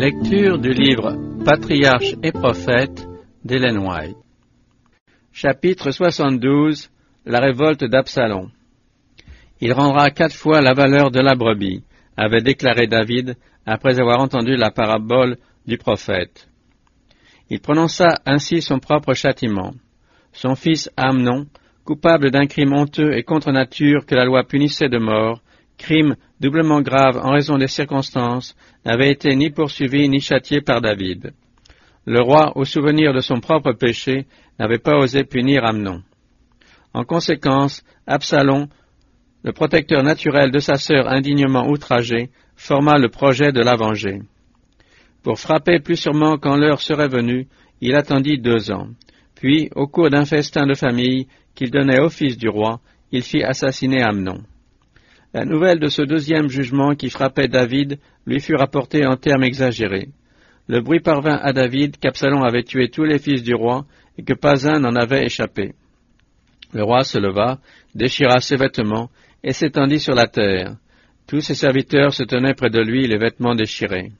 Lecture du livre Patriarche et prophète d'Hélène White. Chapitre 72 La révolte d'Absalom. Il rendra quatre fois la valeur de la brebis, avait déclaré David après avoir entendu la parabole du prophète. Il prononça ainsi son propre châtiment. Son fils Amnon, coupable d'un crime honteux et contre nature que la loi punissait de mort, crime doublement grave en raison des circonstances, n'avait été ni poursuivi ni châtié par David. Le roi, au souvenir de son propre péché, n'avait pas osé punir Amnon. En conséquence, Absalom, le protecteur naturel de sa sœur indignement outragée, forma le projet de la venger. Pour frapper plus sûrement quand l'heure serait venue, il attendit deux ans. Puis, au cours d'un festin de famille qu'il donnait au fils du roi, il fit assassiner Amnon. La nouvelle de ce deuxième jugement qui frappait David lui fut rapportée en termes exagérés. Le bruit parvint à David qu'Absalom avait tué tous les fils du roi et que pas un n'en avait échappé. Le roi se leva, déchira ses vêtements et s'étendit sur la terre. Tous ses serviteurs se tenaient près de lui, les vêtements déchirés.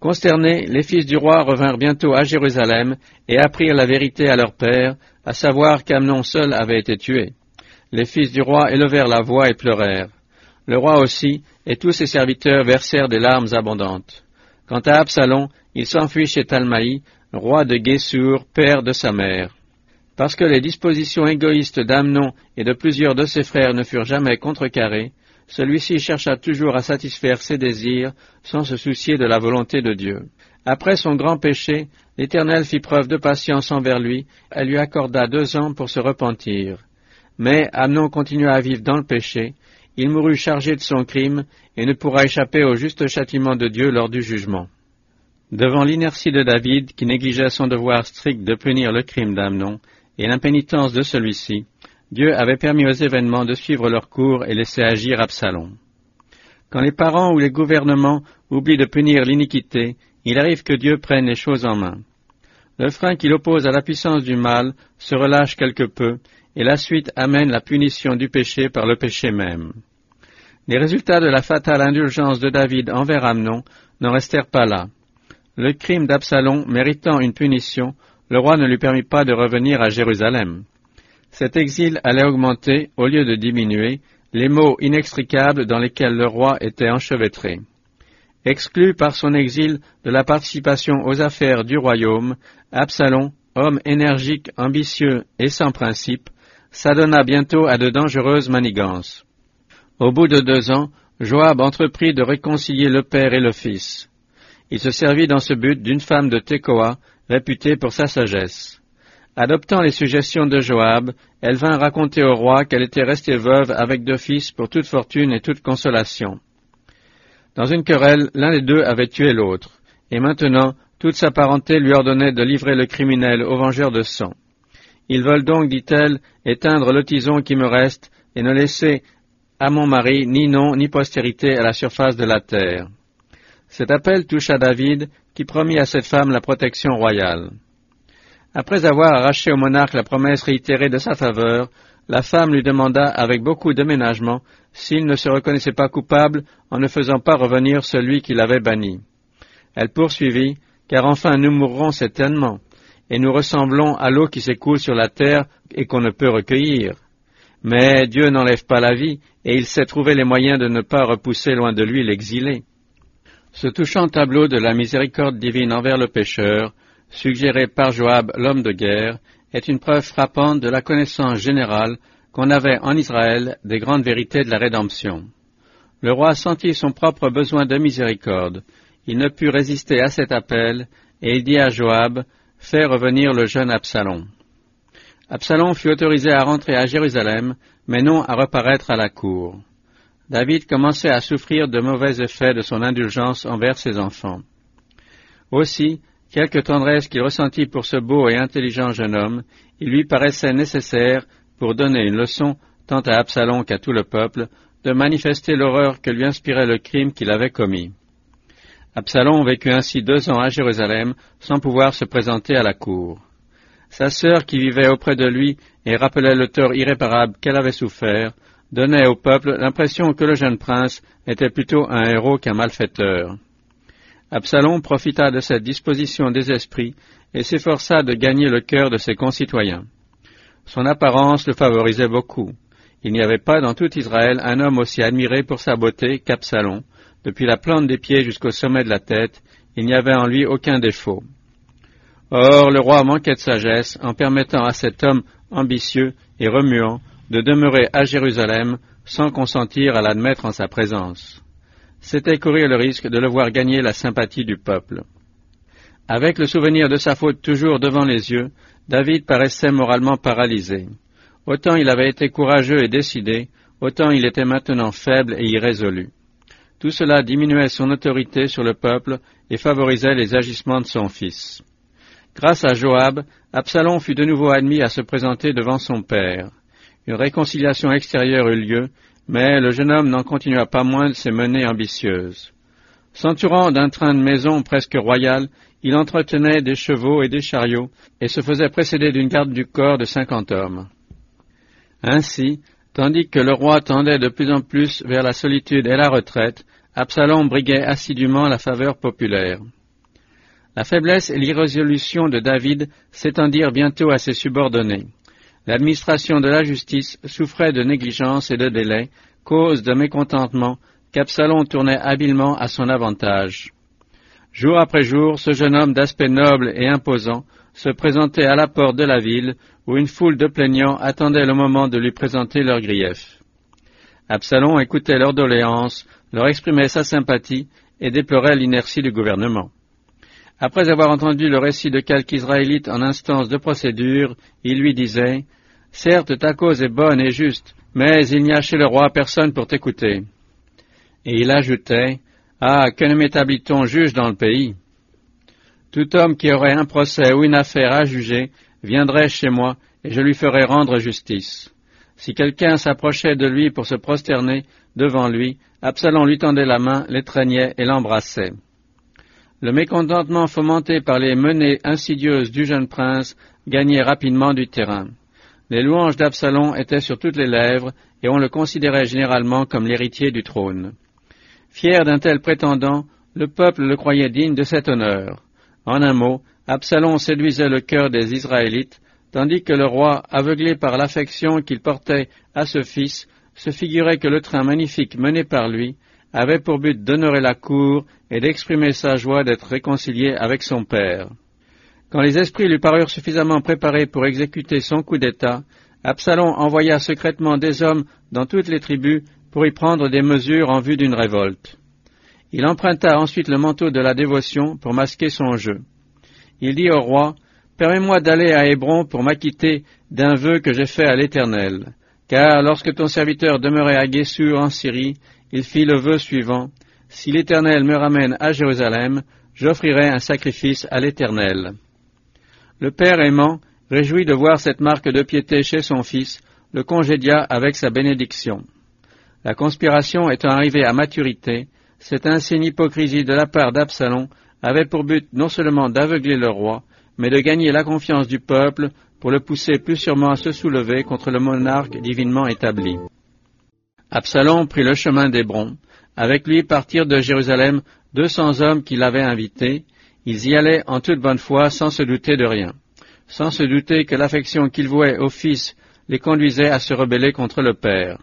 Consternés, les fils du roi revinrent bientôt à Jérusalem et apprirent la vérité à leur père, à savoir qu'Amnon seul avait été tué. Les fils du roi élevèrent la voix et pleurèrent. Le roi aussi et tous ses serviteurs versèrent des larmes abondantes. Quant à Absalom, il s'enfuit chez Talmaï, roi de Guessour, père de sa mère. Parce que les dispositions égoïstes d'Amnon et de plusieurs de ses frères ne furent jamais contrecarrées, celui-ci chercha toujours à satisfaire ses désirs sans se soucier de la volonté de Dieu. Après son grand péché, l'Éternel fit preuve de patience envers lui, elle lui accorda deux ans pour se repentir. Mais Amnon continua à vivre dans le péché, il mourut chargé de son crime et ne pourra échapper au juste châtiment de Dieu lors du jugement. Devant l'inertie de David, qui négligeait son devoir strict de punir le crime d'Amnon et l'impénitence de celui-ci, Dieu avait permis aux événements de suivre leur cours et laisser agir Absalom. Quand les parents ou les gouvernements oublient de punir l'iniquité, il arrive que Dieu prenne les choses en main. Le frein qu'il oppose à la puissance du mal se relâche quelque peu, et la suite amène la punition du péché par le péché même. Les résultats de la fatale indulgence de David envers Amnon n'en restèrent pas là. Le crime d'Absalom méritant une punition, le roi ne lui permit pas de revenir à Jérusalem. Cet exil allait augmenter, au lieu de diminuer, les maux inextricables dans lesquels le roi était enchevêtré. Exclu par son exil de la participation aux affaires du royaume, Absalom, homme énergique, ambitieux et sans principe, s'adonna bientôt à de dangereuses manigances. Au bout de deux ans, Joab entreprit de réconcilier le père et le fils. Il se servit dans ce but d'une femme de Tekoa, réputée pour sa sagesse. Adoptant les suggestions de Joab, elle vint raconter au roi qu'elle était restée veuve avec deux fils pour toute fortune et toute consolation. Dans une querelle, l'un des deux avait tué l'autre, et maintenant toute sa parenté lui ordonnait de livrer le criminel au vengeur de sang. Ils veulent donc, dit-elle, éteindre le tison qui me reste et ne laisser à mon mari ni nom ni postérité à la surface de la terre. Cet appel toucha David, qui promit à cette femme la protection royale. Après avoir arraché au monarque la promesse réitérée de sa faveur, la femme lui demanda avec beaucoup de ménagement s'il ne se reconnaissait pas coupable en ne faisant pas revenir celui qui l'avait banni. Elle poursuivit, car enfin nous mourrons certainement, et nous ressemblons à l'eau qui s'écoule sur la terre et qu'on ne peut recueillir. Mais Dieu n'enlève pas la vie, et il sait trouver les moyens de ne pas repousser loin de lui l'exilé. Ce touchant tableau de la miséricorde divine envers le pécheur, suggéré par Joab l'homme de guerre, est une preuve frappante de la connaissance générale qu'on avait en Israël des grandes vérités de la rédemption. Le roi sentit son propre besoin de miséricorde. Il ne put résister à cet appel, et il dit à Joab, Fais revenir le jeune Absalom. Absalom fut autorisé à rentrer à Jérusalem, mais non à reparaître à la cour. David commençait à souffrir de mauvais effets de son indulgence envers ses enfants. Aussi, quelque tendresse qu'il ressentit pour ce beau et intelligent jeune homme, il lui paraissait nécessaire, pour donner une leçon tant à Absalom qu'à tout le peuple, de manifester l'horreur que lui inspirait le crime qu'il avait commis. Absalom vécut ainsi deux ans à Jérusalem sans pouvoir se présenter à la cour. Sa sœur, qui vivait auprès de lui et rappelait le tort irréparable qu'elle avait souffert, donnait au peuple l'impression que le jeune prince était plutôt un héros qu'un malfaiteur. Absalom profita de cette disposition des esprits et s'efforça de gagner le cœur de ses concitoyens. Son apparence le favorisait beaucoup. Il n'y avait pas dans tout Israël un homme aussi admiré pour sa beauté qu'Absalom. Depuis la plante des pieds jusqu'au sommet de la tête, il n'y avait en lui aucun défaut. Or, le roi manquait de sagesse en permettant à cet homme ambitieux et remuant de demeurer à Jérusalem sans consentir à l'admettre en sa présence. C'était courir le risque de le voir gagner la sympathie du peuple. Avec le souvenir de sa faute toujours devant les yeux, David paraissait moralement paralysé. Autant il avait été courageux et décidé, autant il était maintenant faible et irrésolu. Tout cela diminuait son autorité sur le peuple et favorisait les agissements de son fils. Grâce à Joab, Absalom fut de nouveau admis à se présenter devant son père. Une réconciliation extérieure eut lieu, mais le jeune homme n'en continua pas moins ses menées ambitieuses. S'entourant d'un train de maison presque royal, il entretenait des chevaux et des chariots, et se faisait précéder d'une garde du corps de cinquante hommes. Ainsi, tandis que le roi tendait de plus en plus vers la solitude et la retraite, Absalom briguait assidûment la faveur populaire. La faiblesse et l'irrésolution de David s'étendirent bientôt à ses subordonnés. L'administration de la justice souffrait de négligence et de délai, cause de mécontentement qu'Absalom tournait habilement à son avantage. Jour après jour, ce jeune homme d'aspect noble et imposant se présentait à la porte de la ville, où une foule de plaignants attendait le moment de lui présenter leurs griefs. Absalom écoutait leurs doléances, leur exprimait sa sympathie et déplorait l'inertie du gouvernement. Après avoir entendu le récit de quelques Israélites en instance de procédure, il lui disait Certes, ta cause est bonne et juste, mais il n'y a chez le roi personne pour t'écouter. Et il ajoutait Ah, que ne m'établit-on juge dans le pays Tout homme qui aurait un procès ou une affaire à juger viendrait chez moi, et je lui ferais rendre justice. Si quelqu'un s'approchait de lui pour se prosterner devant lui, Absalom lui tendait la main, l'étreignait et l'embrassait. Le mécontentement fomenté par les menées insidieuses du jeune prince gagnait rapidement du terrain. Les louanges d'Absalom étaient sur toutes les lèvres, et on le considérait généralement comme l'héritier du trône. Fier d'un tel prétendant, le peuple le croyait digne de cet honneur. En un mot, Absalom séduisait le cœur des Israélites, tandis que le roi, aveuglé par l'affection qu'il portait à ce fils, se figurait que le train magnifique mené par lui avait pour but d'honorer la cour et d'exprimer sa joie d'être réconcilié avec son père. Quand les esprits lui parurent suffisamment préparés pour exécuter son coup d'État, Absalom envoya secrètement des hommes dans toutes les tribus pour y prendre des mesures en vue d'une révolte. Il emprunta ensuite le manteau de la dévotion pour masquer son jeu. Il dit au roi, Permets-moi d'aller à Hébron pour m'acquitter d'un vœu que j'ai fait à l'Éternel. Car lorsque ton serviteur demeurait à Guessur en Syrie, il fit le vœu suivant. Si l'Éternel me ramène à Jérusalem, j'offrirai un sacrifice à l'Éternel. Le père aimant, réjoui de voir cette marque de piété chez son fils, le congédia avec sa bénédiction. La conspiration étant arrivée à maturité, cette insigne hypocrisie de la part d'Absalom avait pour but non seulement d'aveugler le roi, mais de gagner la confiance du peuple pour le pousser plus sûrement à se soulever contre le monarque divinement établi. Absalom prit le chemin d'Hébron. Avec lui partirent de Jérusalem deux cents hommes qui l'avaient invité. Ils y allaient en toute bonne foi sans se douter de rien, sans se douter que l'affection qu'ils vouaient au Fils les conduisait à se rebeller contre le Père.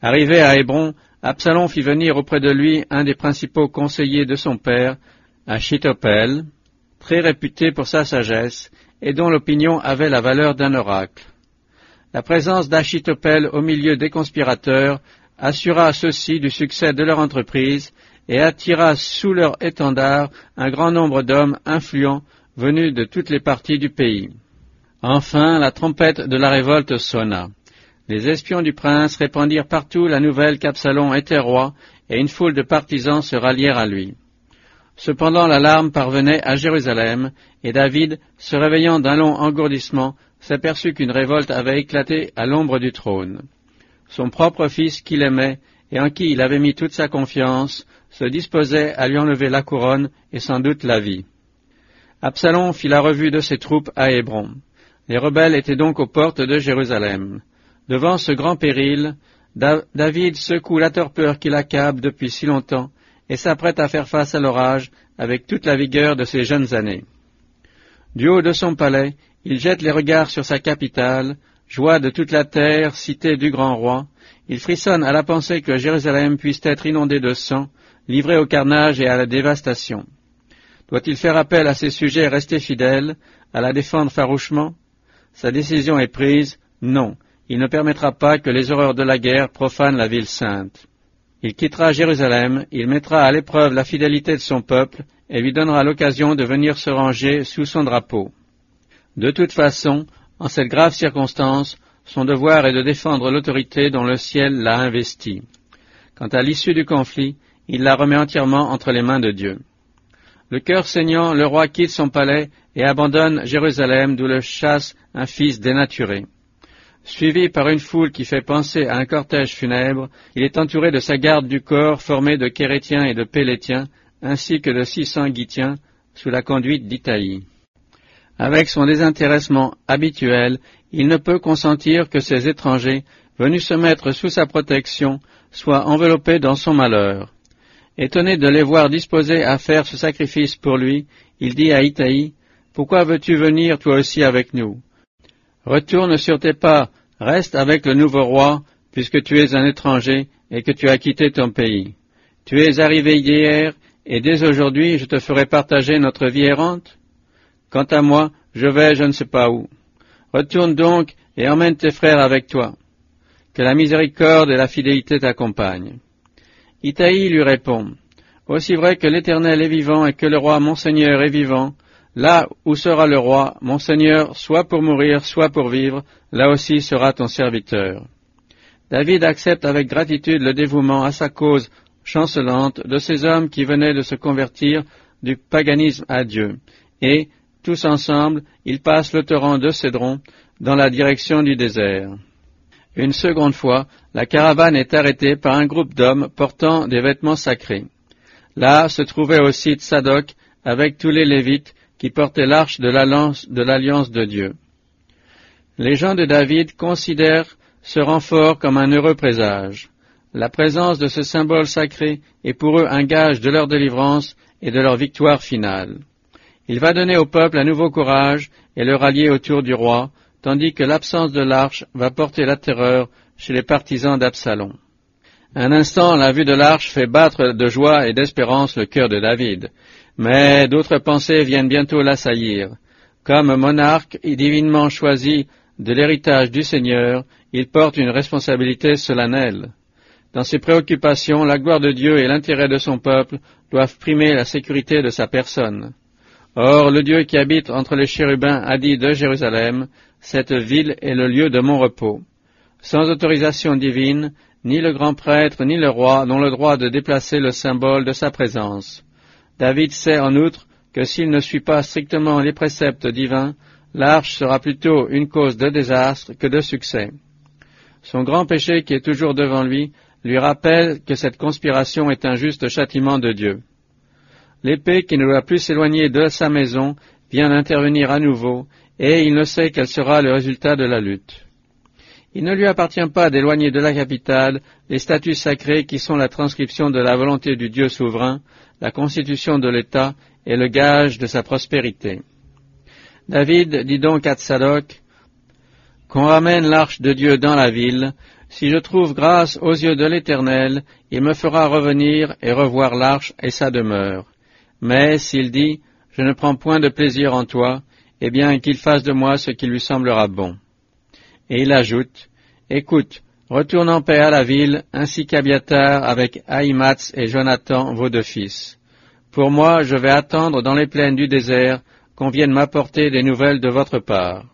Arrivé à Hébron, Absalom fit venir auprès de lui un des principaux conseillers de son père, Achitopel, très réputé pour sa sagesse, et dont l'opinion avait la valeur d'un oracle. La présence d'Achitopel au milieu des conspirateurs assura à ceux-ci du succès de leur entreprise et attira sous leur étendard un grand nombre d'hommes influents venus de toutes les parties du pays. Enfin, la trompette de la révolte sonna. Les espions du prince répandirent partout la nouvelle qu'Absalom était roi, et une foule de partisans se rallièrent à lui. Cependant l'alarme parvenait à Jérusalem, et David, se réveillant d'un long engourdissement, s'aperçut qu'une révolte avait éclaté à l'ombre du trône. Son propre fils qu'il aimait et en qui il avait mis toute sa confiance se disposait à lui enlever la couronne et sans doute la vie. Absalom fit la revue de ses troupes à Hébron. Les rebelles étaient donc aux portes de Jérusalem. Devant ce grand péril, David secoue la torpeur qui l'accable depuis si longtemps et s'apprête à faire face à l'orage avec toute la vigueur de ses jeunes années. Du haut de son palais, il jette les regards sur sa capitale, joie de toute la terre, cité du grand roi, il frissonne à la pensée que Jérusalem puisse être inondée de sang, livrée au carnage et à la dévastation. Doit-il faire appel à ses sujets et rester fidèles, à la défendre farouchement? Sa décision est prise, non, il ne permettra pas que les horreurs de la guerre profanent la ville sainte. Il quittera Jérusalem, il mettra à l'épreuve la fidélité de son peuple et lui donnera l'occasion de venir se ranger sous son drapeau. De toute façon, en cette grave circonstance, son devoir est de défendre l'autorité dont le ciel l'a investi. Quant à l'issue du conflit, il la remet entièrement entre les mains de Dieu. Le cœur saignant, le roi quitte son palais et abandonne Jérusalem d'où le chasse un fils dénaturé. Suivi par une foule qui fait penser à un cortège funèbre, il est entouré de sa garde du corps formée de Kérétiens et de Pélétiens, ainsi que de six cents Gittiens, sous la conduite d'Itaï. Avec son désintéressement habituel, il ne peut consentir que ces étrangers, venus se mettre sous sa protection, soient enveloppés dans son malheur. Étonné de les voir disposés à faire ce sacrifice pour lui, il dit à Itaï, Pourquoi veux-tu venir toi aussi avec nous? Retourne sur tes pas, reste avec le nouveau roi, puisque tu es un étranger et que tu as quitté ton pays. Tu es arrivé hier, et dès aujourd'hui je te ferai partager notre vie errante Quant à moi, je vais je ne sais pas où. Retourne donc et emmène tes frères avec toi. Que la miséricorde et la fidélité t'accompagnent. Itaï lui répond, Aussi vrai que l'Éternel est vivant et que le roi mon Seigneur est vivant, là où sera le roi, mon Seigneur, soit pour mourir, soit pour vivre, là aussi sera ton serviteur. David accepte avec gratitude le dévouement à sa cause chancelante de ces hommes qui venaient de se convertir du paganisme à Dieu, et, tous ensemble, ils passent le torrent de Cédron dans la direction du désert. Une seconde fois, la caravane est arrêtée par un groupe d'hommes portant des vêtements sacrés. Là se trouvait aussi Tsadok avec tous les Lévites qui portaient l'arche de l'alliance de Dieu. Les gens de David considèrent ce renfort comme un heureux présage. La présence de ce symbole sacré est pour eux un gage de leur délivrance et de leur victoire finale. Il va donner au peuple un nouveau courage et le rallier autour du roi, tandis que l'absence de l'arche va porter la terreur chez les partisans d'Absalom. Un instant, la vue de l'arche fait battre de joie et d'espérance le cœur de David, mais d'autres pensées viennent bientôt l'assaillir. Comme monarque et divinement choisi de l'héritage du Seigneur, il porte une responsabilité solennelle. Dans ses préoccupations, la gloire de Dieu et l'intérêt de son peuple doivent primer la sécurité de sa personne. Or, le Dieu qui habite entre les chérubins a dit de Jérusalem, Cette ville est le lieu de mon repos. Sans autorisation divine, ni le grand prêtre ni le roi n'ont le droit de déplacer le symbole de sa présence. David sait en outre que s'il ne suit pas strictement les préceptes divins, l'arche sera plutôt une cause de désastre que de succès. Son grand péché qui est toujours devant lui lui rappelle que cette conspiration est un juste châtiment de Dieu. L'épée qui ne doit plus s'éloigner de sa maison vient d'intervenir à nouveau, et il ne sait quel sera le résultat de la lutte. Il ne lui appartient pas d'éloigner de la capitale les statuts sacrés qui sont la transcription de la volonté du Dieu souverain, la constitution de l'État et le gage de sa prospérité. David dit donc à Tsadok, Qu'on ramène l'arche de Dieu dans la ville, si je trouve grâce aux yeux de l'Éternel, il me fera revenir et revoir l'arche et sa demeure. Mais s'il dit, Je ne prends point de plaisir en toi, eh bien qu'il fasse de moi ce qui lui semblera bon. Et il ajoute, Écoute, retourne en paix à la ville, ainsi qu'Abiatar avec Ahimatz et Jonathan, vos deux fils. Pour moi, je vais attendre dans les plaines du désert qu'on vienne m'apporter des nouvelles de votre part.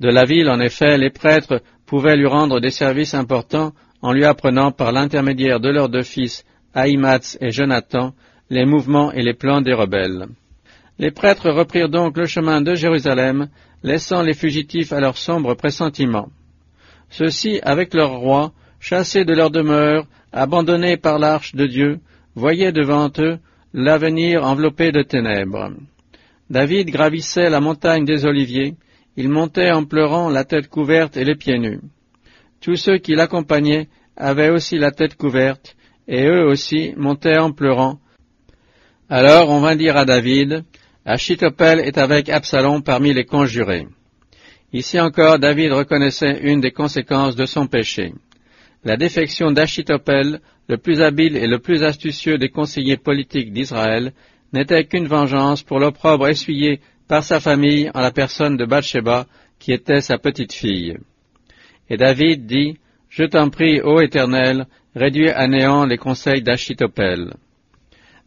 De la ville, en effet, les prêtres pouvaient lui rendre des services importants en lui apprenant par l'intermédiaire de leurs deux fils, Ahimatz et Jonathan, les mouvements et les plans des rebelles. Les prêtres reprirent donc le chemin de Jérusalem, laissant les fugitifs à leur sombre pressentiment. Ceux-ci, avec leur roi, chassés de leur demeure, abandonnés par l'arche de Dieu, voyaient devant eux l'avenir enveloppé de ténèbres. David gravissait la montagne des Oliviers, il montait en pleurant la tête couverte et les pieds nus. Tous ceux qui l'accompagnaient avaient aussi la tête couverte, et eux aussi montèrent en pleurant. Alors on vint dire à David, Achitophel est avec Absalom parmi les conjurés. Ici encore, David reconnaissait une des conséquences de son péché. La défection d'Achitophel, le plus habile et le plus astucieux des conseillers politiques d'Israël, n'était qu'une vengeance pour l'opprobre essuyé par sa famille en la personne de Bathsheba, qui était sa petite fille. Et David dit, Je t'en prie, ô Éternel, réduis à néant les conseils d'Achitophel.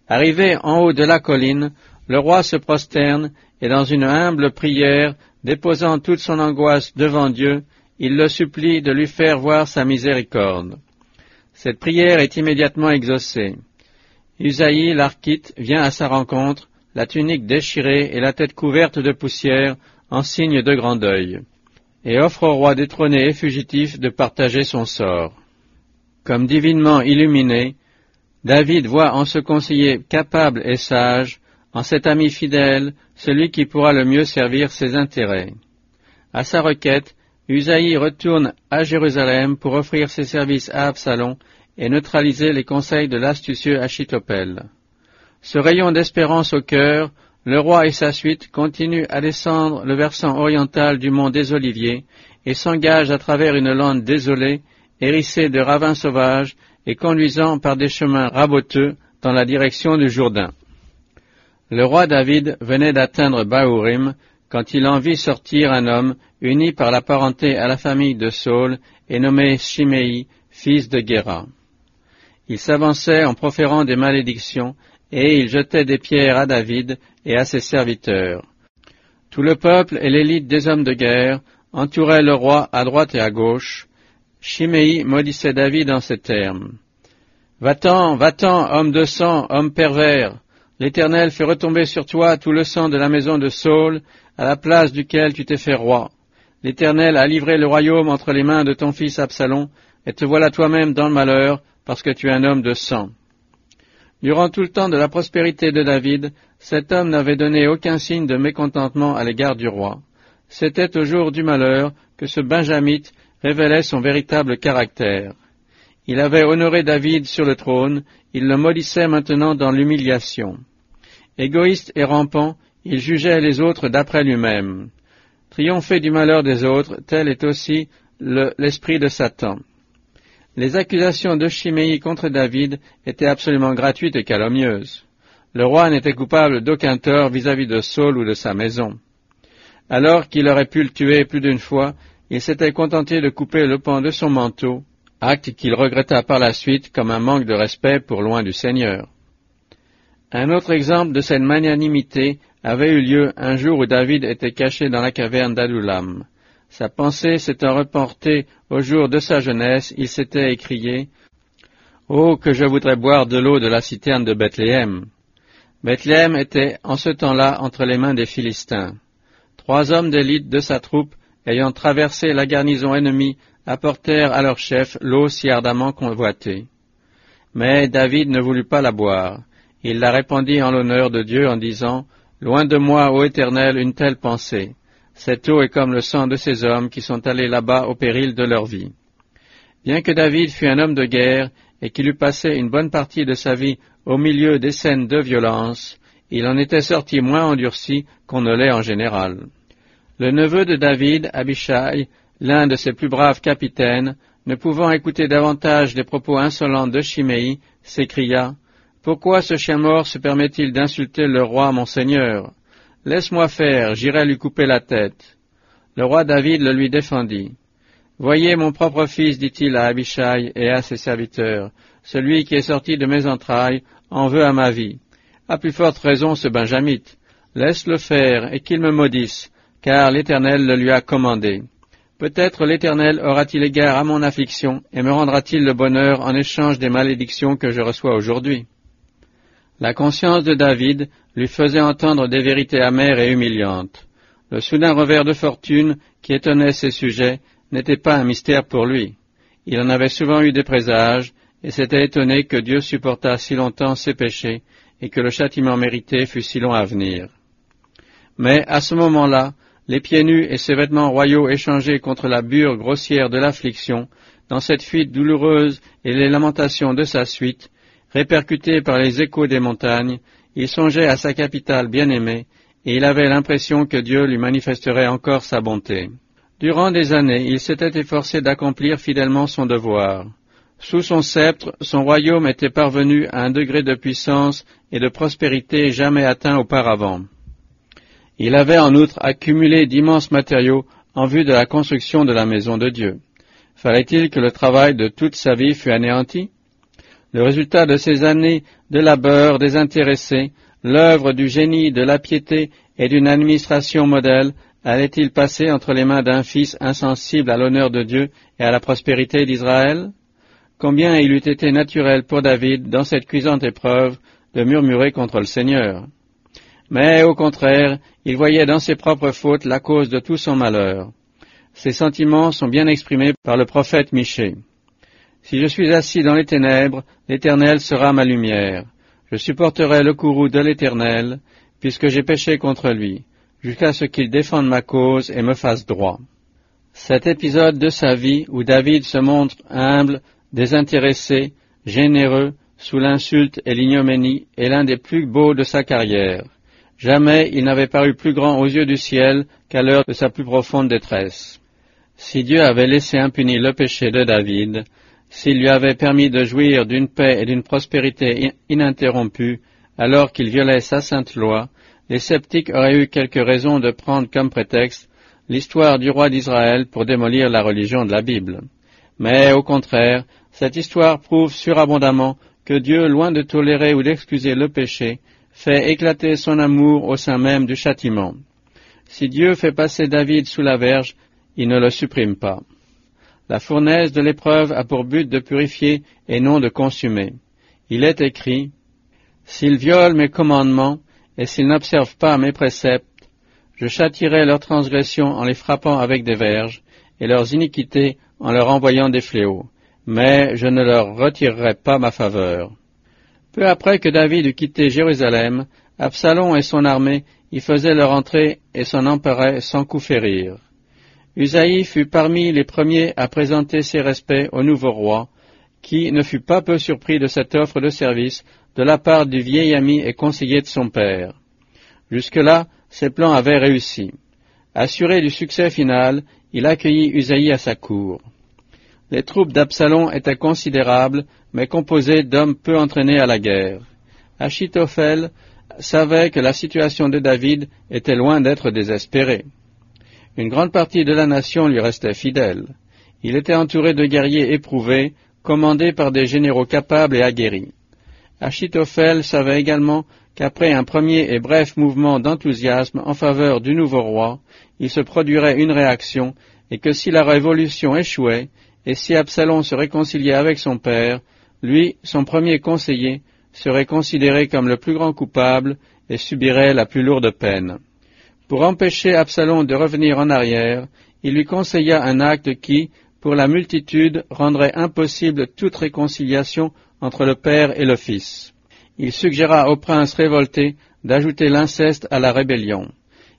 Arrivé en haut de la colline, le roi se prosterne et dans une humble prière, déposant toute son angoisse devant Dieu, il le supplie de lui faire voir sa miséricorde. Cette prière est immédiatement exaucée. Usaïe l'Archite vient à sa rencontre, la tunique déchirée et la tête couverte de poussière, en signe de grand deuil, et offre au roi détrôné et fugitif de partager son sort. Comme divinement illuminé, David voit en ce conseiller capable et sage en cet ami fidèle, celui qui pourra le mieux servir ses intérêts. À sa requête, Usaïe retourne à Jérusalem pour offrir ses services à Absalom et neutraliser les conseils de l'astucieux Achitophel. Ce rayon d'espérance au cœur, le roi et sa suite continuent à descendre le versant oriental du mont des Oliviers et s'engagent à travers une lande désolée, hérissée de ravins sauvages et conduisant par des chemins raboteux dans la direction du Jourdain. Le roi David venait d'atteindre Bahurim quand il en vit sortir un homme uni par la parenté à la famille de Saul et nommé Shimei, fils de Guéra. Il s'avançait en proférant des malédictions et il jetait des pierres à David et à ses serviteurs. Tout le peuple et l'élite des hommes de guerre entouraient le roi à droite et à gauche. Shimei maudissait David en ces termes. Va-t'en, va-t'en, homme de sang, homme pervers, L'Éternel fait retomber sur toi tout le sang de la maison de Saul, à la place duquel tu t'es fait roi. L'Éternel a livré le royaume entre les mains de ton fils Absalom, et te voilà toi-même dans le malheur, parce que tu es un homme de sang. Durant tout le temps de la prospérité de David, cet homme n'avait donné aucun signe de mécontentement à l'égard du roi. C'était au jour du malheur que ce Benjamite révélait son véritable caractère. Il avait honoré David sur le trône, il le maudissait maintenant dans l'humiliation. Égoïste et rampant, il jugeait les autres d'après lui-même. Triompher du malheur des autres, tel est aussi l'esprit de Satan. Les accusations de Chiméi contre David étaient absolument gratuites et calomnieuses. Le roi n'était coupable d'aucun tort vis-à-vis -vis de Saul ou de sa maison. Alors qu'il aurait pu le tuer plus d'une fois, il s'était contenté de couper le pan de son manteau acte qu'il regretta par la suite comme un manque de respect pour loin du Seigneur. Un autre exemple de cette magnanimité avait eu lieu un jour où David était caché dans la caverne d'Adoulam. Sa pensée s'étant reportée au jour de sa jeunesse, il s'était écrié Oh, que je voudrais boire de l'eau de la citerne de Bethléem. Bethléem était en ce temps-là entre les mains des Philistins. Trois hommes d'élite de sa troupe, ayant traversé la garnison ennemie apportèrent à leur chef l'eau si ardemment convoitée. Mais David ne voulut pas la boire. Il la répandit en l'honneur de Dieu en disant, Loin de moi, ô Éternel, une telle pensée. Cette eau est comme le sang de ces hommes qui sont allés là-bas au péril de leur vie. Bien que David fût un homme de guerre et qu'il eût passé une bonne partie de sa vie au milieu des scènes de violence, il en était sorti moins endurci qu'on ne l'est en général. Le neveu de David, Abishai, l'un de ses plus braves capitaines, ne pouvant écouter davantage les propos insolents de Chiméi, s'écria Pourquoi ce chien mort se permet-il d'insulter le roi mon seigneur? Laisse-moi faire, j'irai lui couper la tête. Le roi David le lui défendit. Voyez mon propre fils, dit-il à Abishai et à ses serviteurs, celui qui est sorti de mes entrailles en veut à ma vie. À plus forte raison ce Benjamite. Laisse-le faire et qu'il me maudisse, car l'Éternel le lui a commandé. Peut-être l'Éternel aura-t-il égard à mon affliction et me rendra-t-il le bonheur en échange des malédictions que je reçois aujourd'hui. La conscience de David lui faisait entendre des vérités amères et humiliantes. Le soudain revers de fortune qui étonnait ses sujets n'était pas un mystère pour lui. Il en avait souvent eu des présages et s'était étonné que Dieu supportât si longtemps ses péchés et que le châtiment mérité fût si long à venir. Mais à ce moment-là, les pieds nus et ses vêtements royaux échangés contre la bure grossière de l'affliction dans cette fuite douloureuse et les lamentations de sa suite, répercutées par les échos des montagnes, il songeait à sa capitale bien-aimée, et il avait l'impression que Dieu lui manifesterait encore sa bonté. Durant des années, il s'était efforcé d'accomplir fidèlement son devoir. Sous son sceptre, son royaume était parvenu à un degré de puissance et de prospérité jamais atteint auparavant. Il avait en outre accumulé d'immenses matériaux en vue de la construction de la maison de Dieu. Fallait-il que le travail de toute sa vie fût anéanti? Le résultat de ces années de labeur désintéressé, l'œuvre du génie, de la piété et d'une administration modèle allait-il passer entre les mains d'un fils insensible à l'honneur de Dieu et à la prospérité d'Israël? Combien il eût été naturel pour David, dans cette cuisante épreuve, de murmurer contre le Seigneur? Mais au contraire, il voyait dans ses propres fautes la cause de tout son malheur. Ses sentiments sont bien exprimés par le prophète Michée. Si je suis assis dans les ténèbres, l'Éternel sera ma lumière. Je supporterai le courroux de l'Éternel, puisque j'ai péché contre lui, jusqu'à ce qu'il défende ma cause et me fasse droit. Cet épisode de sa vie où David se montre humble, désintéressé, généreux, sous l'insulte et l'ignominie, est l'un des plus beaux de sa carrière. Jamais il n'avait paru plus grand aux yeux du ciel qu'à l'heure de sa plus profonde détresse. Si Dieu avait laissé impuni le péché de David, s'il lui avait permis de jouir d'une paix et d'une prospérité ininterrompue, alors qu'il violait sa sainte loi, les sceptiques auraient eu quelques raisons de prendre comme prétexte l'histoire du roi d'Israël pour démolir la religion de la Bible. Mais au contraire, cette histoire prouve surabondamment que Dieu, loin de tolérer ou d'excuser le péché, fait éclater son amour au sein même du châtiment. Si Dieu fait passer David sous la verge, il ne le supprime pas. La fournaise de l'épreuve a pour but de purifier et non de consumer. Il est écrit, S'ils violent mes commandements et s'ils n'observent pas mes préceptes, je châtirai leurs transgressions en les frappant avec des verges et leurs iniquités en leur envoyant des fléaux mais je ne leur retirerai pas ma faveur. Peu après que David eut quitté Jérusalem, Absalom et son armée y faisaient leur entrée et s'en emparaient sans coup férir. Usaï fut parmi les premiers à présenter ses respects au nouveau roi, qui ne fut pas peu surpris de cette offre de service de la part du vieil ami et conseiller de son père. Jusque-là, ses plans avaient réussi. Assuré du succès final, il accueillit Usaï à sa cour. Les troupes d'Absalom étaient considérables, mais composées d'hommes peu entraînés à la guerre. Achitophel savait que la situation de David était loin d'être désespérée. Une grande partie de la nation lui restait fidèle. Il était entouré de guerriers éprouvés, commandés par des généraux capables et aguerris. Achitophel savait également qu'après un premier et bref mouvement d'enthousiasme en faveur du nouveau roi, il se produirait une réaction et que si la révolution échouait, et si Absalom se réconciliait avec son père, lui, son premier conseiller, serait considéré comme le plus grand coupable et subirait la plus lourde peine. Pour empêcher Absalom de revenir en arrière, il lui conseilla un acte qui, pour la multitude, rendrait impossible toute réconciliation entre le père et le fils. Il suggéra au prince révolté d'ajouter l'inceste à la rébellion.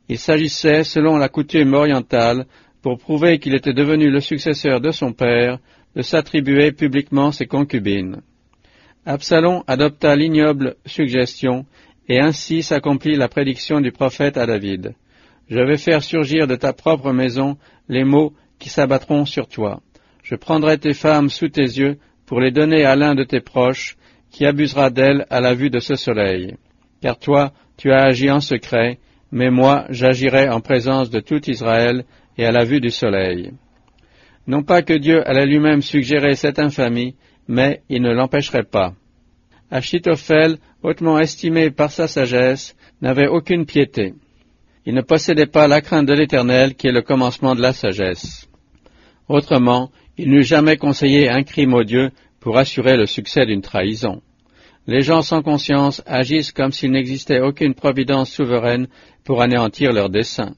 Il s'agissait, selon la coutume orientale, pour prouver qu'il était devenu le successeur de son père, de s'attribuer publiquement ses concubines. Absalom adopta l'ignoble suggestion, et ainsi s'accomplit la prédiction du prophète à David. Je vais faire surgir de ta propre maison les maux qui s'abattront sur toi. Je prendrai tes femmes sous tes yeux pour les donner à l'un de tes proches, qui abusera d'elles à la vue de ce soleil. Car toi, tu as agi en secret, mais moi, j'agirai en présence de tout Israël et à la vue du soleil. Non pas que Dieu allait lui-même suggérer cette infamie, mais il ne l'empêcherait pas. Achitophel, hautement estimé par sa sagesse, n'avait aucune piété. Il ne possédait pas la crainte de l'Éternel qui est le commencement de la sagesse. Autrement, il n'eût jamais conseillé un crime odieux pour assurer le succès d'une trahison. Les gens sans conscience agissent comme s'il n'existait aucune providence souveraine pour anéantir leurs desseins.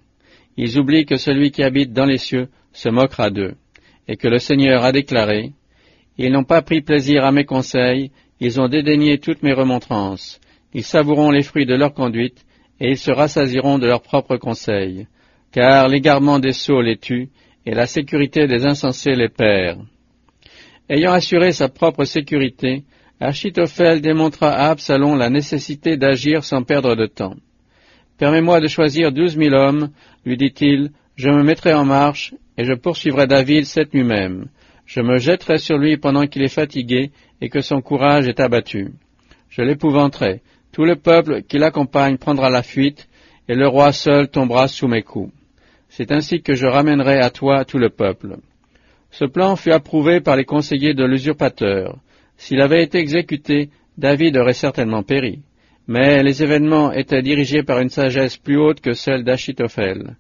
Ils oublient que celui qui habite dans les cieux se moquera d'eux, et que le Seigneur a déclaré, Ils n'ont pas pris plaisir à mes conseils, ils ont dédaigné toutes mes remontrances, ils savouront les fruits de leur conduite, et ils se rassasiront de leurs propres conseils, car l'égarement des sots les tue, et la sécurité des insensés les perd. Ayant assuré sa propre sécurité, Achitophel démontra à Absalom la nécessité d'agir sans perdre de temps. Permets-moi de choisir douze mille hommes, lui dit-il, je me mettrai en marche, et je poursuivrai David cette nuit même. Je me jetterai sur lui pendant qu'il est fatigué et que son courage est abattu. Je l'épouvanterai. Tout le peuple qui l'accompagne prendra la fuite, et le roi seul tombera sous mes coups. C'est ainsi que je ramènerai à toi tout le peuple. Ce plan fut approuvé par les conseillers de l'usurpateur. S'il avait été exécuté, David aurait certainement péri. Mais les événements étaient dirigés par une sagesse plus haute que celle d'Achitophel.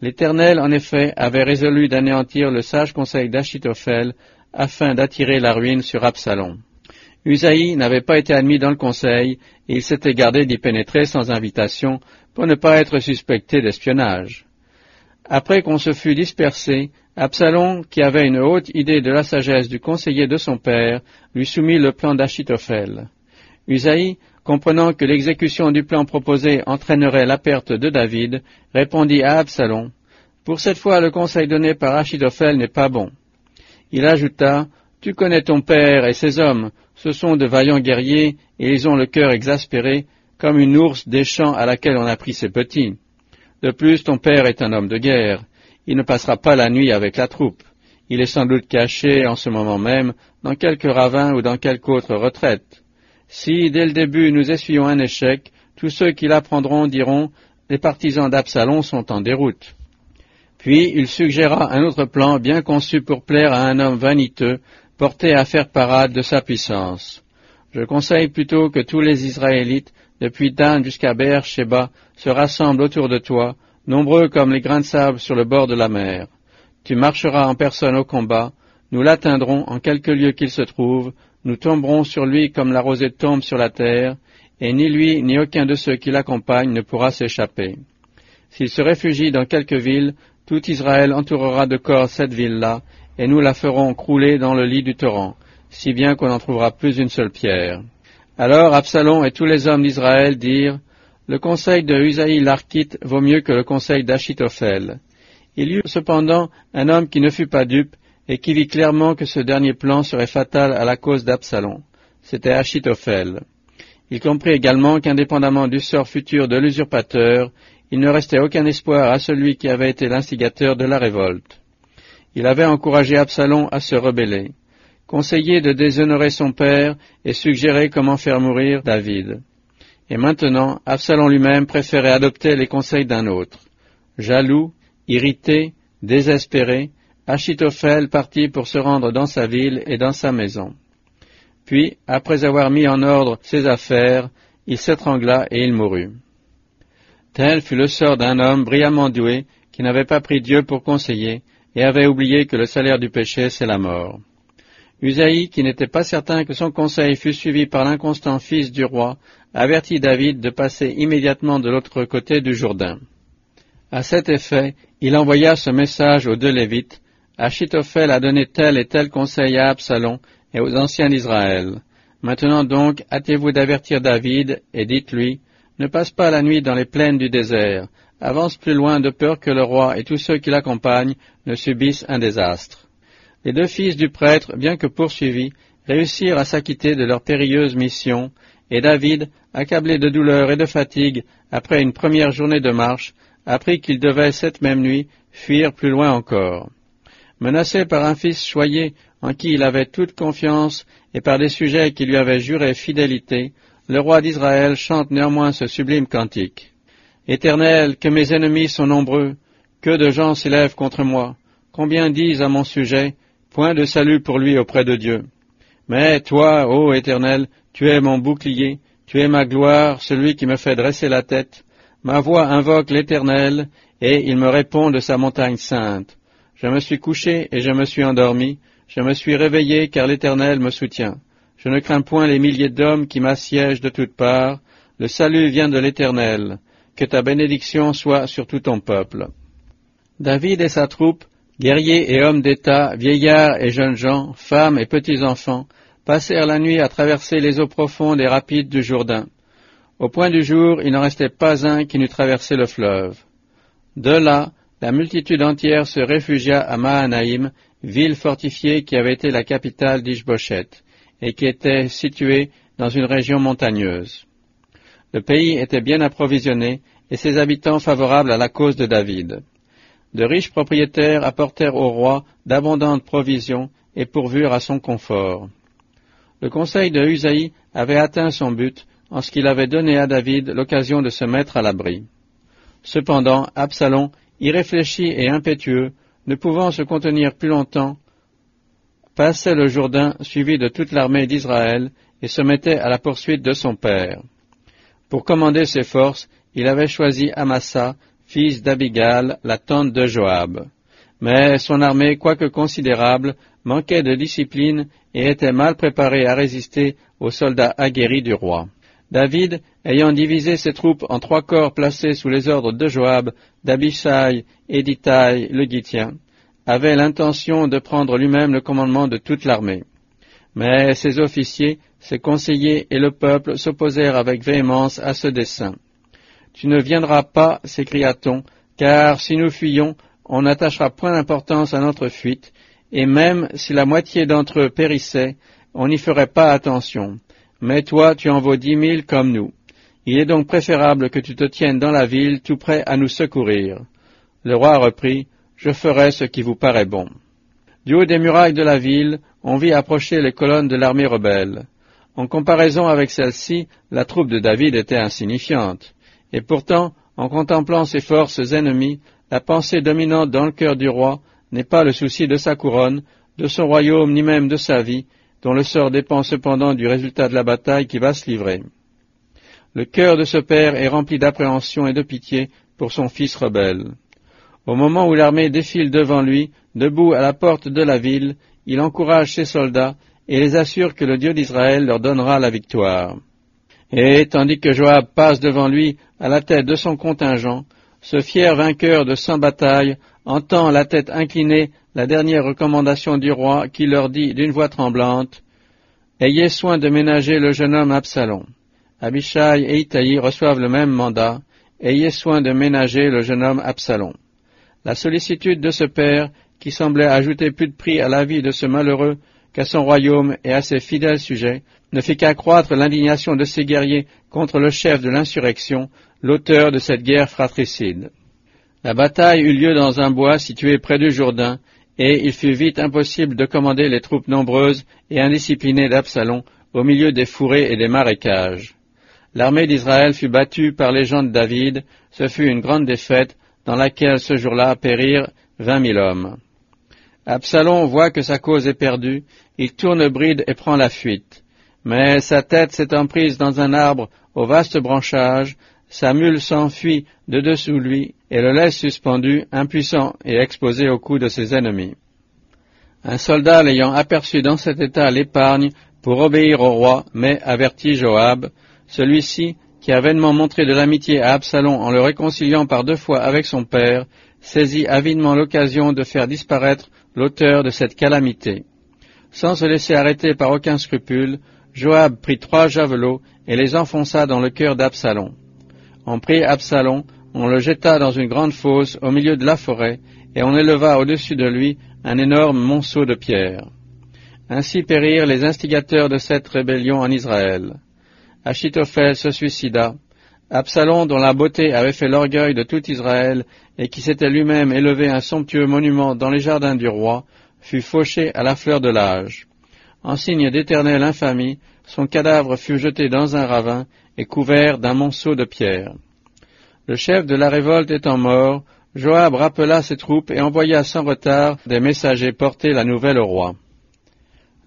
L'Éternel, en effet, avait résolu d'anéantir le sage conseil d'Achitophel afin d'attirer la ruine sur Absalom. Usaï n'avait pas été admis dans le conseil et il s'était gardé d'y pénétrer sans invitation pour ne pas être suspecté d'espionnage. Après qu'on se fut dispersé, Absalom, qui avait une haute idée de la sagesse du conseiller de son père, lui soumit le plan d'Achitophel. Usaï, comprenant que l'exécution du plan proposé entraînerait la perte de David, répondit à Absalom, Pour cette fois le conseil donné par Achitophel n'est pas bon. Il ajouta, Tu connais ton père et ses hommes, ce sont de vaillants guerriers, et ils ont le cœur exaspéré, comme une ours des champs à laquelle on a pris ses petits. De plus, ton père est un homme de guerre, il ne passera pas la nuit avec la troupe. Il est sans doute caché en ce moment même dans quelque ravin ou dans quelque autre retraite. Si, dès le début, nous essuyons un échec, tous ceux qui l'apprendront diront Les partisans d'Absalom sont en déroute. Puis il suggéra un autre plan bien conçu pour plaire à un homme vaniteux, porté à faire parade de sa puissance. Je conseille plutôt que tous les Israélites, depuis Dan jusqu'à Beer-Sheba, se rassemblent autour de toi, nombreux comme les grains de sable sur le bord de la mer. Tu marcheras en personne au combat, nous l'atteindrons en quelque lieu qu'il se trouve, nous tomberons sur lui comme la rosée tombe sur la terre, et ni lui ni aucun de ceux qui l'accompagnent ne pourra s'échapper. S'il se réfugie dans quelque ville, tout Israël entourera de corps cette ville-là, et nous la ferons crouler dans le lit du torrent, si bien qu'on n'en trouvera plus une seule pierre. Alors Absalom et tous les hommes d'Israël dirent, Le conseil de Usaï l'Archite vaut mieux que le conseil d'Achitophel. Il y eut cependant un homme qui ne fut pas dupe, et qui vit clairement que ce dernier plan serait fatal à la cause d'Absalom. C'était Achitophel. Il comprit également qu'indépendamment du sort futur de l'usurpateur, il ne restait aucun espoir à celui qui avait été l'instigateur de la révolte. Il avait encouragé Absalom à se rebeller, conseillé de déshonorer son père et suggéré comment faire mourir David. Et maintenant, Absalom lui-même préférait adopter les conseils d'un autre. Jaloux, irrité, désespéré, Achitophel partit pour se rendre dans sa ville et dans sa maison. Puis, après avoir mis en ordre ses affaires, il s'étrangla et il mourut. Tel fut le sort d'un homme brillamment doué qui n'avait pas pris Dieu pour conseiller et avait oublié que le salaire du péché, c'est la mort. Usaï, qui n'était pas certain que son conseil fût suivi par l'inconstant fils du roi, avertit David de passer immédiatement de l'autre côté du Jourdain. À cet effet, il envoya ce message aux deux Lévites, Achitophel a donné tel et tel conseil à Absalom et aux anciens d'Israël. Maintenant donc, hâtez-vous d'avertir David et dites-lui, ne passe pas la nuit dans les plaines du désert, avance plus loin de peur que le roi et tous ceux qui l'accompagnent ne subissent un désastre. Les deux fils du prêtre, bien que poursuivis, réussirent à s'acquitter de leur périlleuse mission, et David, accablé de douleur et de fatigue après une première journée de marche, apprit qu'il devait cette même nuit fuir plus loin encore. Menacé par un fils choyé en qui il avait toute confiance et par des sujets qui lui avaient juré fidélité, le roi d'Israël chante néanmoins ce sublime cantique. Éternel, que mes ennemis sont nombreux, que de gens s'élèvent contre moi, combien disent à mon sujet, point de salut pour lui auprès de Dieu. Mais toi, ô Éternel, tu es mon bouclier, tu es ma gloire, celui qui me fait dresser la tête. Ma voix invoque l'Éternel, et il me répond de sa montagne sainte. Je me suis couché et je me suis endormi, je me suis réveillé car l'Éternel me soutient. Je ne crains point les milliers d'hommes qui m'assiègent de toutes parts, le salut vient de l'Éternel, que ta bénédiction soit sur tout ton peuple. David et sa troupe, guerriers et hommes d'État, vieillards et jeunes gens, femmes et petits-enfants, passèrent la nuit à traverser les eaux profondes et rapides du Jourdain. Au point du jour, il n'en restait pas un qui n'eût traversé le fleuve. De là, la multitude entière se réfugia à Mahanaïm, ville fortifiée qui avait été la capitale d'Ishbochet, et qui était située dans une région montagneuse. Le pays était bien approvisionné, et ses habitants favorables à la cause de David. De riches propriétaires apportèrent au roi d'abondantes provisions et pourvurent à son confort. Le conseil de Husaï avait atteint son but en ce qu'il avait donné à David l'occasion de se mettre à l'abri. Cependant, Absalom, irréfléchi et impétueux, ne pouvant se contenir plus longtemps, passait le Jourdain suivi de toute l'armée d'Israël et se mettait à la poursuite de son père. Pour commander ses forces, il avait choisi Amasa, fils d'Abigal, la tante de Joab. Mais son armée, quoique considérable, manquait de discipline et était mal préparée à résister aux soldats aguerris du roi. David, ayant divisé ses troupes en trois corps placés sous les ordres de Joab, d'Abishai et d'Itaï le Gittien, avait l'intention de prendre lui-même le commandement de toute l'armée. Mais ses officiers, ses conseillers et le peuple s'opposèrent avec véhémence à ce dessein. Tu ne viendras pas, s'écria-t-on, car si nous fuyons, on n'attachera point d'importance à notre fuite, et même si la moitié d'entre eux périssaient, on n'y ferait pas attention mais toi tu en vaux dix mille comme nous. Il est donc préférable que tu te tiennes dans la ville tout prêt à nous secourir. Le roi reprit, Je ferai ce qui vous paraît bon. Du haut des murailles de la ville, on vit approcher les colonnes de l'armée rebelle. En comparaison avec celle-ci, la troupe de David était insignifiante. Et pourtant, en contemplant ses forces ennemies, la pensée dominante dans le cœur du roi n'est pas le souci de sa couronne, de son royaume, ni même de sa vie, dont le sort dépend cependant du résultat de la bataille qui va se livrer. Le cœur de ce père est rempli d'appréhension et de pitié pour son fils rebelle. Au moment où l'armée défile devant lui, debout à la porte de la ville, il encourage ses soldats et les assure que le Dieu d'Israël leur donnera la victoire. Et tandis que Joab passe devant lui à la tête de son contingent, ce fier vainqueur de cent batailles entend la tête inclinée la dernière recommandation du roi qui leur dit d'une voix tremblante Ayez soin de ménager le jeune homme Absalom. Abishai et Itaï reçoivent le même mandat Ayez soin de ménager le jeune homme Absalom. La sollicitude de ce père, qui semblait ajouter plus de prix à la vie de ce malheureux qu'à son royaume et à ses fidèles sujets, ne fit qu'accroître l'indignation de ses guerriers contre le chef de l'insurrection, l'auteur de cette guerre fratricide. La bataille eut lieu dans un bois situé près du Jourdain, et il fut vite impossible de commander les troupes nombreuses et indisciplinées d'Absalom au milieu des fourrés et des marécages. L'armée d'Israël fut battue par les gens de David, ce fut une grande défaite dans laquelle ce jour-là périrent vingt mille hommes. Absalom voit que sa cause est perdue, il tourne bride et prend la fuite. Mais sa tête s'étant prise dans un arbre au vaste branchage, sa mule s'enfuit de dessous lui et le laisse suspendu, impuissant et exposé au coup de ses ennemis. Un soldat l'ayant aperçu dans cet état l'épargne pour obéir au roi, mais avertit Joab, celui-ci, qui a vainement montré de l'amitié à Absalom en le réconciliant par deux fois avec son père, saisit avidement l'occasion de faire disparaître l'auteur de cette calamité. Sans se laisser arrêter par aucun scrupule, Joab prit trois javelots et les enfonça dans le cœur d'Absalom. On prit Absalom, on le jeta dans une grande fosse au milieu de la forêt, et on éleva au-dessus de lui un énorme monceau de pierres. Ainsi périrent les instigateurs de cette rébellion en Israël. Achitophel se suicida. Absalom, dont la beauté avait fait l'orgueil de tout Israël, et qui s'était lui-même élevé un somptueux monument dans les jardins du roi, fut fauché à la fleur de l'âge. En signe d'éternelle infamie, son cadavre fut jeté dans un ravin et couvert d'un monceau de pierres. Le chef de la révolte étant mort, Joab rappela ses troupes et envoya sans retard des messagers porter la nouvelle au roi.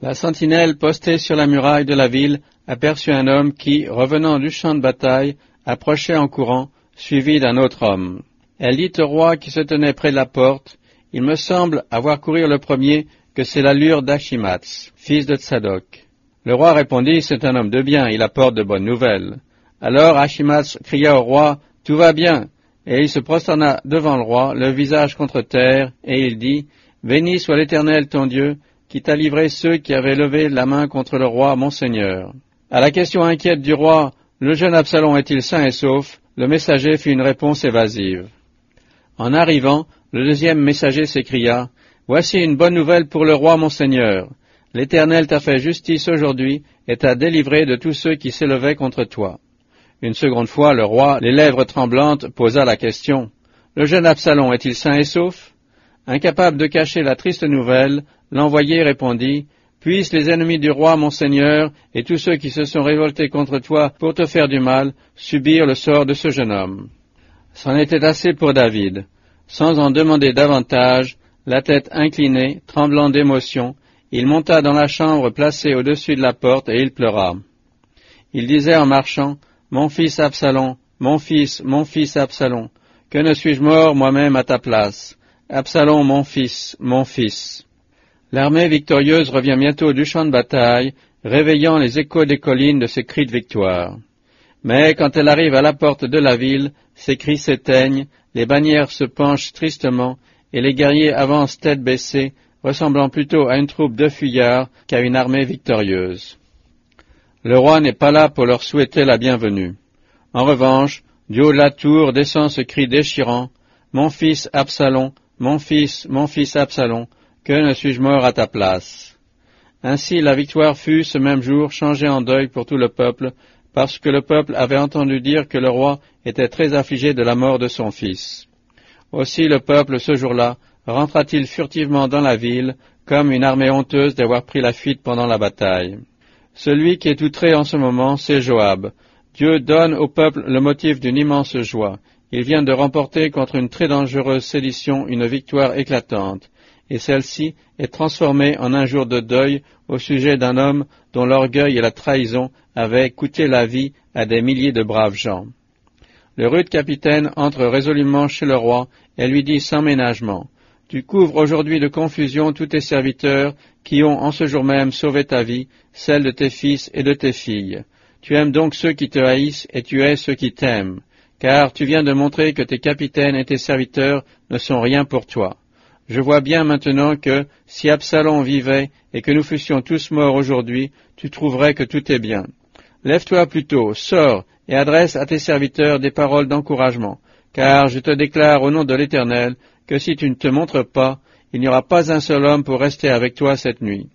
La sentinelle postée sur la muraille de la ville aperçut un homme qui, revenant du champ de bataille, approchait en courant, suivi d'un autre homme. Elle dit au roi qui se tenait près de la porte, Il me semble avoir courir le premier que c'est l'allure d'Achimatz, fils de Tzadok. Le roi répondit, C'est un homme de bien, il apporte de bonnes nouvelles. Alors Achimatz cria au roi, Tout va bien. Et il se prosterna devant le roi, le visage contre terre, et il dit, Béni soit l'Éternel ton Dieu, qui t'a livré ceux qui avaient levé la main contre le roi, mon Seigneur. À la question inquiète du roi, Le jeune Absalom est-il sain et sauf? Le messager fit une réponse évasive. En arrivant, le deuxième messager s'écria, Voici une bonne nouvelle pour le roi mon Seigneur. L'Éternel t'a fait justice aujourd'hui et t'a délivré de tous ceux qui s'élevaient contre toi. Une seconde fois, le roi, les lèvres tremblantes, posa la question. Le jeune Absalom est-il sain et sauf? Incapable de cacher la triste nouvelle, l'envoyé répondit, Puissent les ennemis du roi, mon Seigneur, et tous ceux qui se sont révoltés contre toi pour te faire du mal, subir le sort de ce jeune homme. C'en était assez pour David. Sans en demander davantage, la tête inclinée, tremblant d'émotion, il monta dans la chambre placée au-dessus de la porte et il pleura. Il disait en marchant, Mon fils Absalom, mon fils, mon fils Absalom, que ne suis-je mort moi-même à ta place? Absalom, mon fils, mon fils. L'armée victorieuse revient bientôt du champ de bataille, réveillant les échos des collines de ses cris de victoire. Mais quand elle arrive à la porte de la ville, ses cris s'éteignent, les bannières se penchent tristement, et les guerriers avancent tête baissée, ressemblant plutôt à une troupe de fuyards qu'à une armée victorieuse. Le roi n'est pas là pour leur souhaiter la bienvenue. En revanche, du haut de la tour descend ce cri déchirant, Mon fils Absalom, mon fils, mon fils Absalom, que ne suis-je mort à ta place? Ainsi la victoire fut ce même jour changée en deuil pour tout le peuple, parce que le peuple avait entendu dire que le roi était très affligé de la mort de son fils. Aussi le peuple ce jour-là rentra-t-il furtivement dans la ville, comme une armée honteuse d'avoir pris la fuite pendant la bataille. Celui qui est outré en ce moment, c'est Joab. Dieu donne au peuple le motif d'une immense joie. Il vient de remporter contre une très dangereuse sédition une victoire éclatante, et celle-ci est transformée en un jour de deuil au sujet d'un homme dont l'orgueil et la trahison avaient coûté la vie à des milliers de braves gens. Le rude capitaine entre résolument chez le roi et lui dit sans ménagement tu couvres aujourd'hui de confusion tous tes serviteurs qui ont en ce jour même sauvé ta vie, celle de tes fils et de tes filles. Tu aimes donc ceux qui te haïssent et tu hais ceux qui t'aiment, car tu viens de montrer que tes capitaines et tes serviteurs ne sont rien pour toi. Je vois bien maintenant que, si Absalom vivait et que nous fussions tous morts aujourd'hui, tu trouverais que tout est bien. Lève-toi plutôt, sors et adresse à tes serviteurs des paroles d'encouragement, car je te déclare au nom de l'Éternel que si tu ne te montres pas, il n'y aura pas un seul homme pour rester avec toi cette nuit.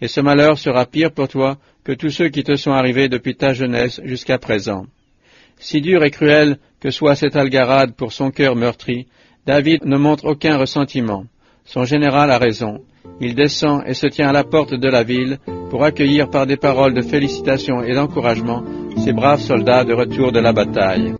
Et ce malheur sera pire pour toi que tous ceux qui te sont arrivés depuis ta jeunesse jusqu'à présent. Si dur et cruel que soit cette algarade pour son cœur meurtri, David ne montre aucun ressentiment. Son général a raison. Il descend et se tient à la porte de la ville pour accueillir par des paroles de félicitations et d'encouragement ses braves soldats de retour de la bataille.